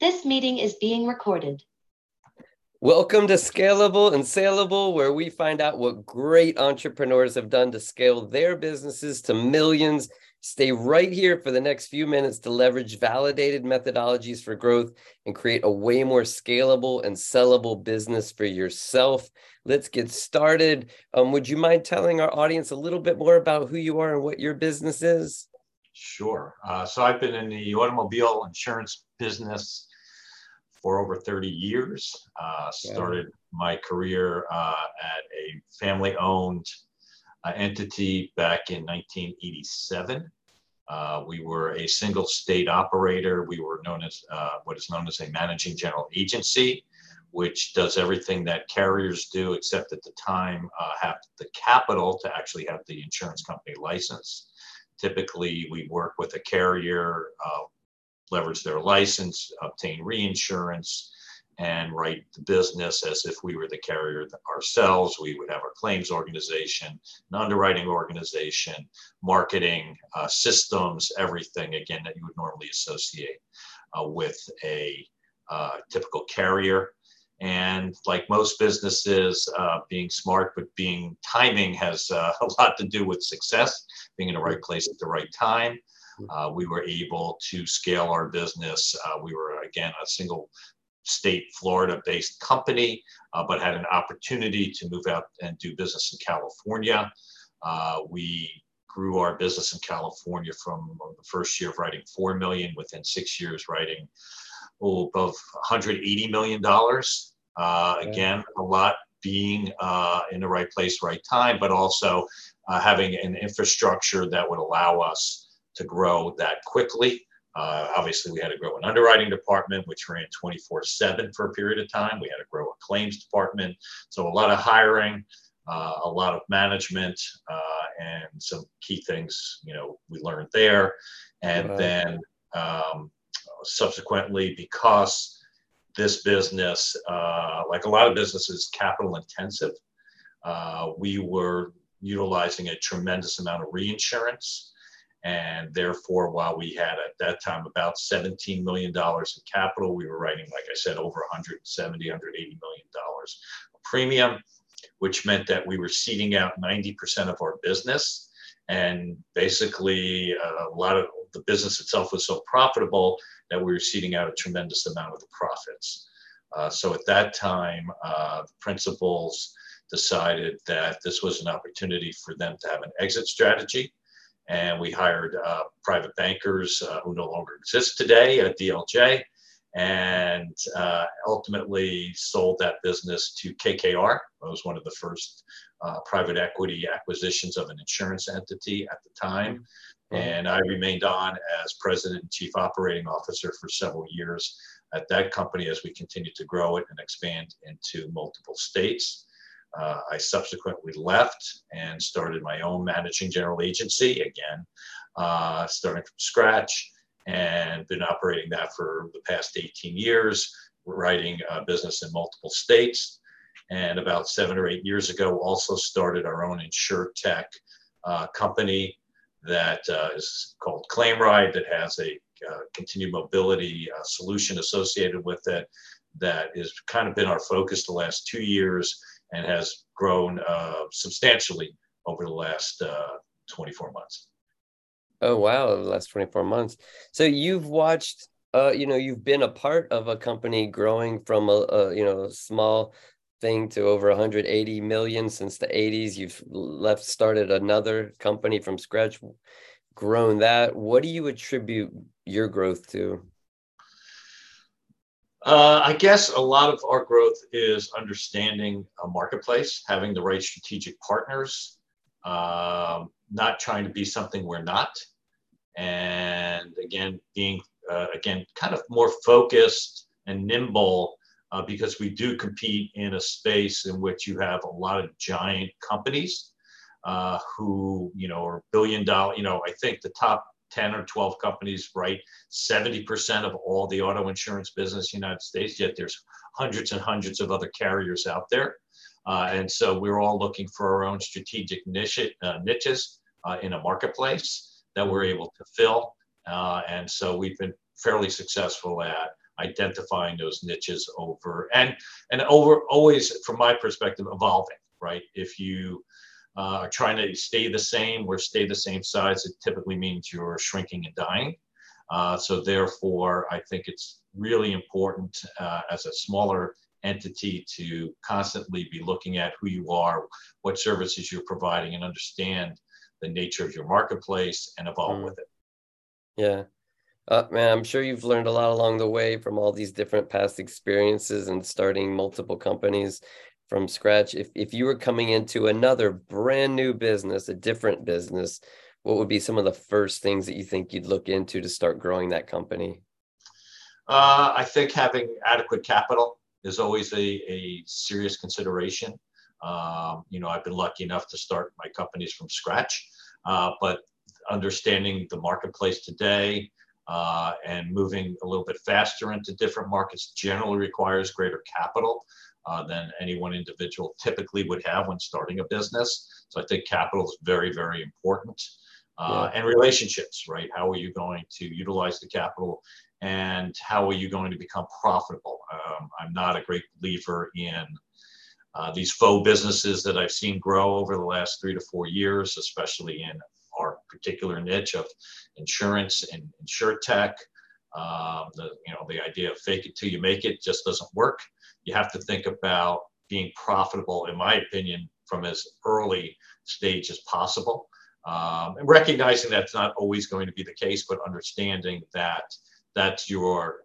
This meeting is being recorded. Welcome to Scalable and Saleable, where we find out what great entrepreneurs have done to scale their businesses to millions. Stay right here for the next few minutes to leverage validated methodologies for growth and create a way more scalable and sellable business for yourself. Let's get started. Um, would you mind telling our audience a little bit more about who you are and what your business is? Sure. Uh, so I've been in the automobile insurance business for over 30 years. Uh, started my career uh, at a family owned uh, entity back in 1987. Uh, we were a single state operator. We were known as uh, what is known as a managing general agency, which does everything that carriers do, except at the time have the capital to actually have the insurance company license. Typically, we work with a carrier, uh, leverage their license, obtain reinsurance, and write the business as if we were the carrier ourselves. We would have our claims organization, an underwriting organization, marketing, uh, systems, everything again that you would normally associate uh, with a uh, typical carrier. And like most businesses, uh, being smart, but being timing has uh, a lot to do with success, being in the right place at the right time. Uh, we were able to scale our business. Uh, we were, again, a single state Florida based company, uh, but had an opportunity to move out and do business in California. Uh, we grew our business in California from the first year of writing 4 million, within six years, writing oh, above 180 million dollars. Uh, again, a lot being uh, in the right place, right time, but also uh, having an infrastructure that would allow us to grow that quickly. Uh, obviously, we had to grow an underwriting department, which ran 24 7 for a period of time. We had to grow a claims department. So, a lot of hiring, uh, a lot of management, uh, and some key things, you know, we learned there. And then um, subsequently, because this business, uh, like a lot of businesses, capital intensive. Uh, we were utilizing a tremendous amount of reinsurance. And therefore, while we had at that time about $17 million in capital, we were writing, like I said, over 170, 180 million dollars premium, which meant that we were ceding out 90% of our business. And basically, uh, a lot of the business itself was so profitable that we were ceding out a tremendous amount of the profits. Uh, so at that time, uh, the principals decided that this was an opportunity for them to have an exit strategy. And we hired uh, private bankers uh, who no longer exist today at DLJ and uh, ultimately sold that business to KKR. It was one of the first uh, private equity acquisitions of an insurance entity at the time. And I remained on as president and chief operating officer for several years at that company as we continued to grow it and expand into multiple states. Uh, I subsequently left and started my own managing general agency again, uh, starting from scratch, and been operating that for the past 18 years, writing business in multiple states. And about seven or eight years ago, also started our own insure tech uh, company that uh, is called ClaimRide that has a uh, continued mobility solution associated with it that has kind of been our focus the last two years and has grown uh, substantially over the last uh, 24 months. Oh wow, the last 24 months. So you've watched uh, you know, you've been a part of a company growing from a, a you know, small thing to over 180 million since the 80s. You've left, started another company from scratch, grown that. What do you attribute your growth to? Uh, I guess a lot of our growth is understanding a marketplace, having the right strategic partners, um, not trying to be something we're not, and again being uh, again kind of more focused and nimble uh, because we do compete in a space in which you have a lot of giant companies uh, who, you know, are billion dollar, you know, I think the top 10 or 12 companies write 70% of all the auto insurance business in the United States, yet there's hundreds and hundreds of other carriers out there. Uh, and so we're all looking for our own strategic niche, uh, niches uh, in a marketplace that we're able to fill. Uh, and so we've been fairly successful at identifying those niches over and and over always from my perspective evolving right if you uh, are trying to stay the same or stay the same size it typically means you're shrinking and dying. Uh, so therefore i think it's really important uh, as a smaller entity to constantly be looking at who you are what services you're providing and understand the nature of your marketplace and evolve mm. with it. Yeah. Uh, man, I'm sure you've learned a lot along the way from all these different past experiences and starting multiple companies from scratch. If if you were coming into another brand new business, a different business, what would be some of the first things that you think you'd look into to start growing that company? Uh, I think having adequate capital is always a, a serious consideration. Um, you know, I've been lucky enough to start my companies from scratch, uh, but understanding the marketplace today, uh, and moving a little bit faster into different markets generally requires greater capital uh, than any one individual typically would have when starting a business. So I think capital is very, very important. Uh, yeah. And relationships, right? How are you going to utilize the capital and how are you going to become profitable? Um, I'm not a great believer in uh, these faux businesses that I've seen grow over the last three to four years, especially in our particular niche of insurance and insure tech. Um, the you know the idea of fake it till you make it just doesn't work. You have to think about being profitable, in my opinion, from as early stage as possible, um, and recognizing that's not always going to be the case, but understanding that that's your,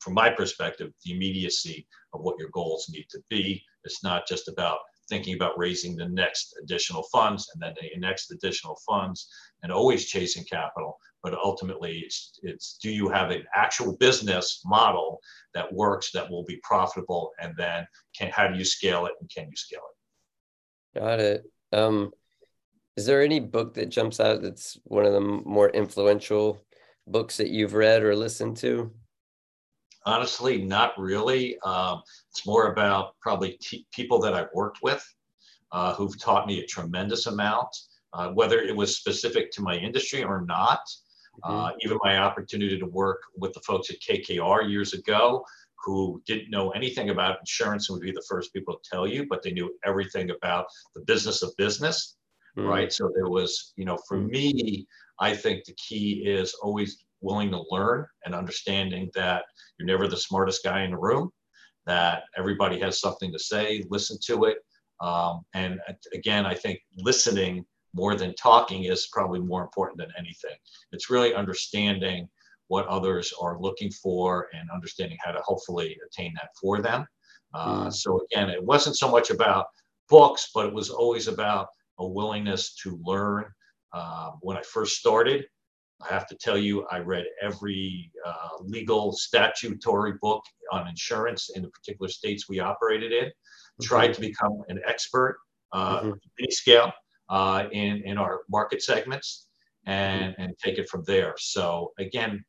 from my perspective, the immediacy of what your goals need to be. It's not just about thinking about raising the next additional funds and then the next additional funds and always chasing capital but ultimately it's, it's do you have an actual business model that works that will be profitable and then can how do you scale it and can you scale it? Got it. Um is there any book that jumps out that's one of the more influential books that you've read or listened to Honestly, not really. Um, it's more about probably t- people that I've worked with uh, who've taught me a tremendous amount, uh, whether it was specific to my industry or not. Mm-hmm. Uh, even my opportunity to work with the folks at KKR years ago who didn't know anything about insurance and would be the first people to tell you, but they knew everything about the business of business, mm-hmm. right? So there was, you know, for mm-hmm. me, I think the key is always willing to learn and understanding that you're never the smartest guy in the room, that everybody has something to say, listen to it. Um, and again, I think listening more than talking is probably more important than anything. It's really understanding what others are looking for and understanding how to hopefully attain that for them. Uh, mm. So again, it wasn't so much about books, but it was always about a willingness to learn. Uh, when I first started, I have to tell you, I read every uh, legal statutory book on insurance in the particular states we operated in, mm-hmm. tried to become an expert, uh, mm-hmm. any scale, uh, in, in our market segments and, mm-hmm. and take it from there. So, again,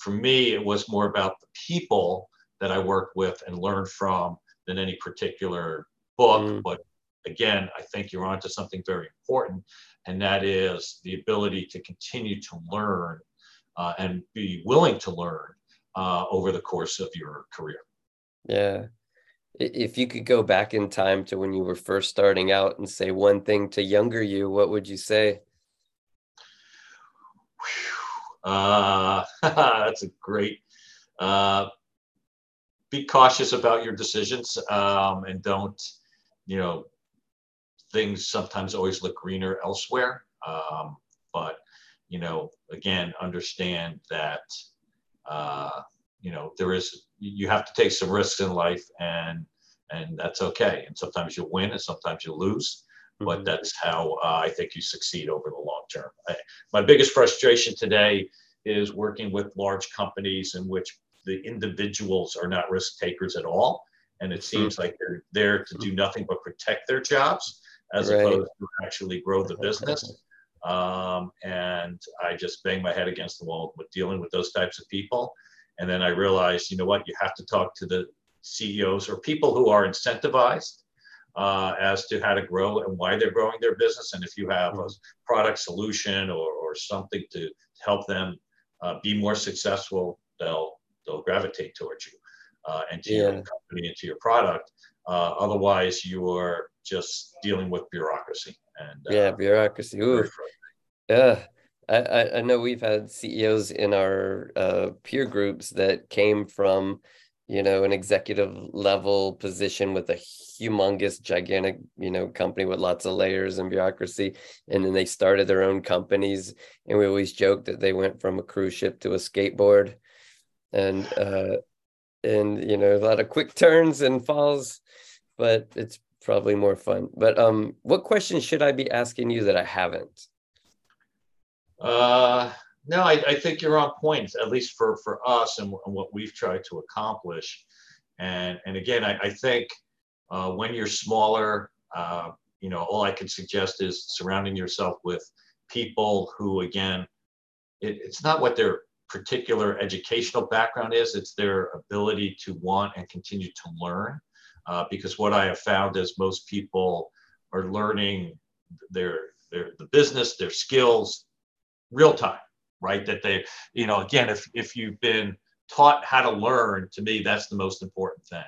for me, it was more about the people that I worked with and learned from than any particular book. Mm. But again, I think you're onto something very important and that is the ability to continue to learn uh, and be willing to learn uh, over the course of your career. Yeah. If you could go back in time to when you were first starting out and say one thing to younger you, what would you say? Uh, that's a great. Uh, be cautious about your decisions um, and don't, you know, things sometimes always look greener elsewhere. Um, but, you know, again, understand that, uh, you know, there is, you have to take some risks in life and, and that's okay. And sometimes you win and sometimes you lose, mm-hmm. but that's how uh, I think you succeed over the long term. I, my biggest frustration today is working with large companies in which the individuals are not risk takers at all. And it seems mm-hmm. like they're there to do nothing but protect their jobs as right. opposed to actually grow the business. Um, and I just bang my head against the wall with dealing with those types of people. And then I realized, you know what, you have to talk to the CEOs or people who are incentivized uh, as to how to grow and why they're growing their business. And if you have a product solution or, or something to help them uh, be more successful, they'll they'll gravitate towards you uh, and to your company and to your product. Uh, otherwise, you are just dealing with bureaucracy. And uh, Yeah, bureaucracy. Ooh, yeah. I, I, I know we've had CEOs in our uh, peer groups that came from, you know, an executive level position with a humongous, gigantic, you know, company with lots of layers and bureaucracy. And then they started their own companies. And we always joke that they went from a cruise ship to a skateboard. And uh and you know, a lot of quick turns and falls, but it's probably more fun. But um, what questions should I be asking you that I haven't? Uh, no, I, I think you're on point, at least for, for us and, and what we've tried to accomplish. And, and again, I, I think uh, when you're smaller, uh, you know, all I can suggest is surrounding yourself with people who, again, it, it's not what their particular educational background is, it's their ability to want and continue to learn. Uh, because what I have found is most people are learning their, their the business, their skills, real time, right? That they, you know, again, if if you've been taught how to learn, to me, that's the most important thing.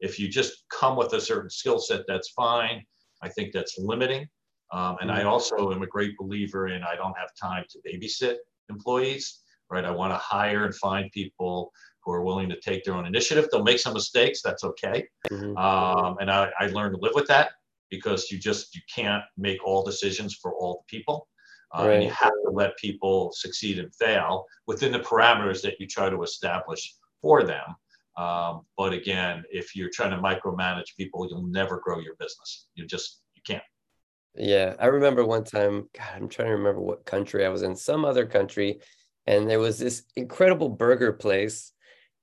If you just come with a certain skill set, that's fine. I think that's limiting. Um, and I also am a great believer in I don't have time to babysit employees, right? I want to hire and find people who are willing to take their own initiative. They'll make some mistakes, that's okay. Mhm. Um, and I, I learned to live with that because you just you can't make all decisions for all the people. Uh, And you have to let people succeed and fail within the parameters that you try to establish for them. Um, but again, if you're trying to micromanage people, you'll never grow your business. You just you can't. Yeah, I remember one time, God, I'm trying to remember what country I was in, some other country, and there was this incredible burger place.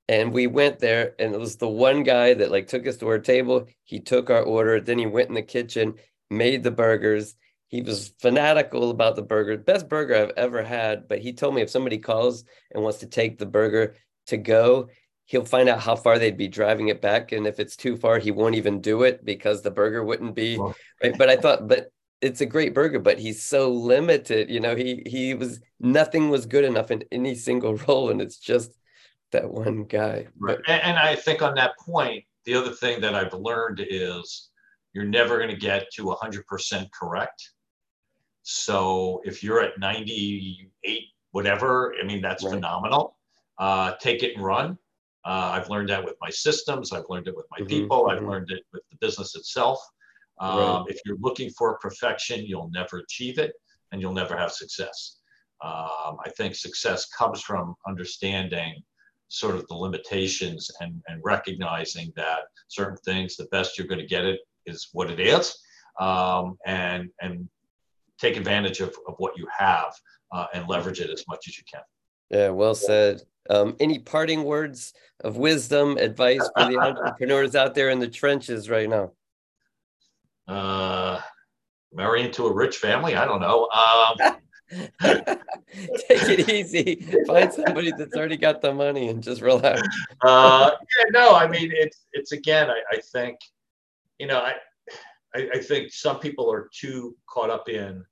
And we went there, and it was the one guy that like took us to our table. He took our order, then he went in the kitchen, made the burgers. He was fanatical about the burger, best burger I've ever had. But he told me if somebody calls and wants to take the burger to go, he'll find out how far they'd be driving it back. And if it's too far, he won't even do it because the burger wouldn't be right. But I thought, but it's a great burger, but he's so limited. You know, he he was nothing was good enough in any single role, and it's just that one guy. But And, and I think on that point, the other thing that I've learned is you're never going to get to 100% correct. So if you're at 98, whatever, I mean, that's Right. phenomenal. Uh, take it and run. Uh, I've learned that with my systems. I've learned it with my Mhm, people. I've mhm. learned it with the business itself. Um, Right. If you're looking for perfection, you'll never achieve it and you'll never have success. Um, I think success comes from understanding sort of the limitations and, and recognizing that certain things, the best you're going to get it is what it is, um, and and take advantage of, of what you have uh, and leverage it as much as you can. yeah, well said. Um, any parting words of wisdom, advice for the entrepreneurs out there in the trenches right now? Uh, marry into a rich family? I don't know. Um, Take it easy. Find somebody that's already got the money and just relax. uh, yeah, no, I mean, it's, it's again, I, I think, you know, I, I, I think some people are too caught up in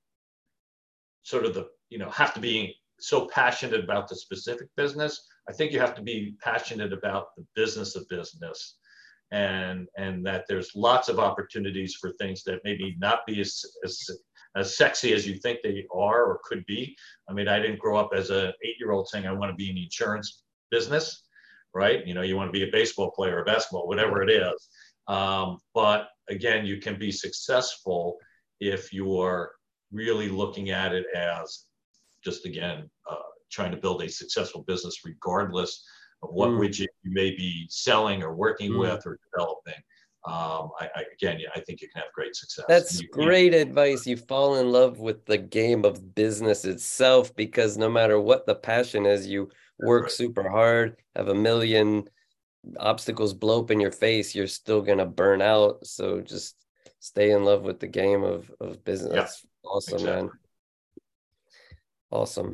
sort of the, you know, have to be so passionate about the specific business. I think you have to be passionate about the business of business and, and that there's lots of opportunities for things that maybe not be as, as, as sexy as you think they are or could be. I mean, I didn't grow up as a eight-year-old saying I want to be in the insurance business right? You know, you want to be a baseball player or basketball, whatever it is. Um, but again, you can be successful if you are really looking at it as just again uh, trying to build a successful business, regardless of what Mm. widget you may be selling or working Mm. with or developing. Um, I, I, again, yeah, I think you can have great success. That's You- you- great advice. You fall in love with the game of business itself because no matter what the passion is, you work right. super hard, have a million obstacles blow up in your face, you're still gonna burn out. So just stay in love with the game of of business. Yeah, That's awesome, exactly. man. Awesome.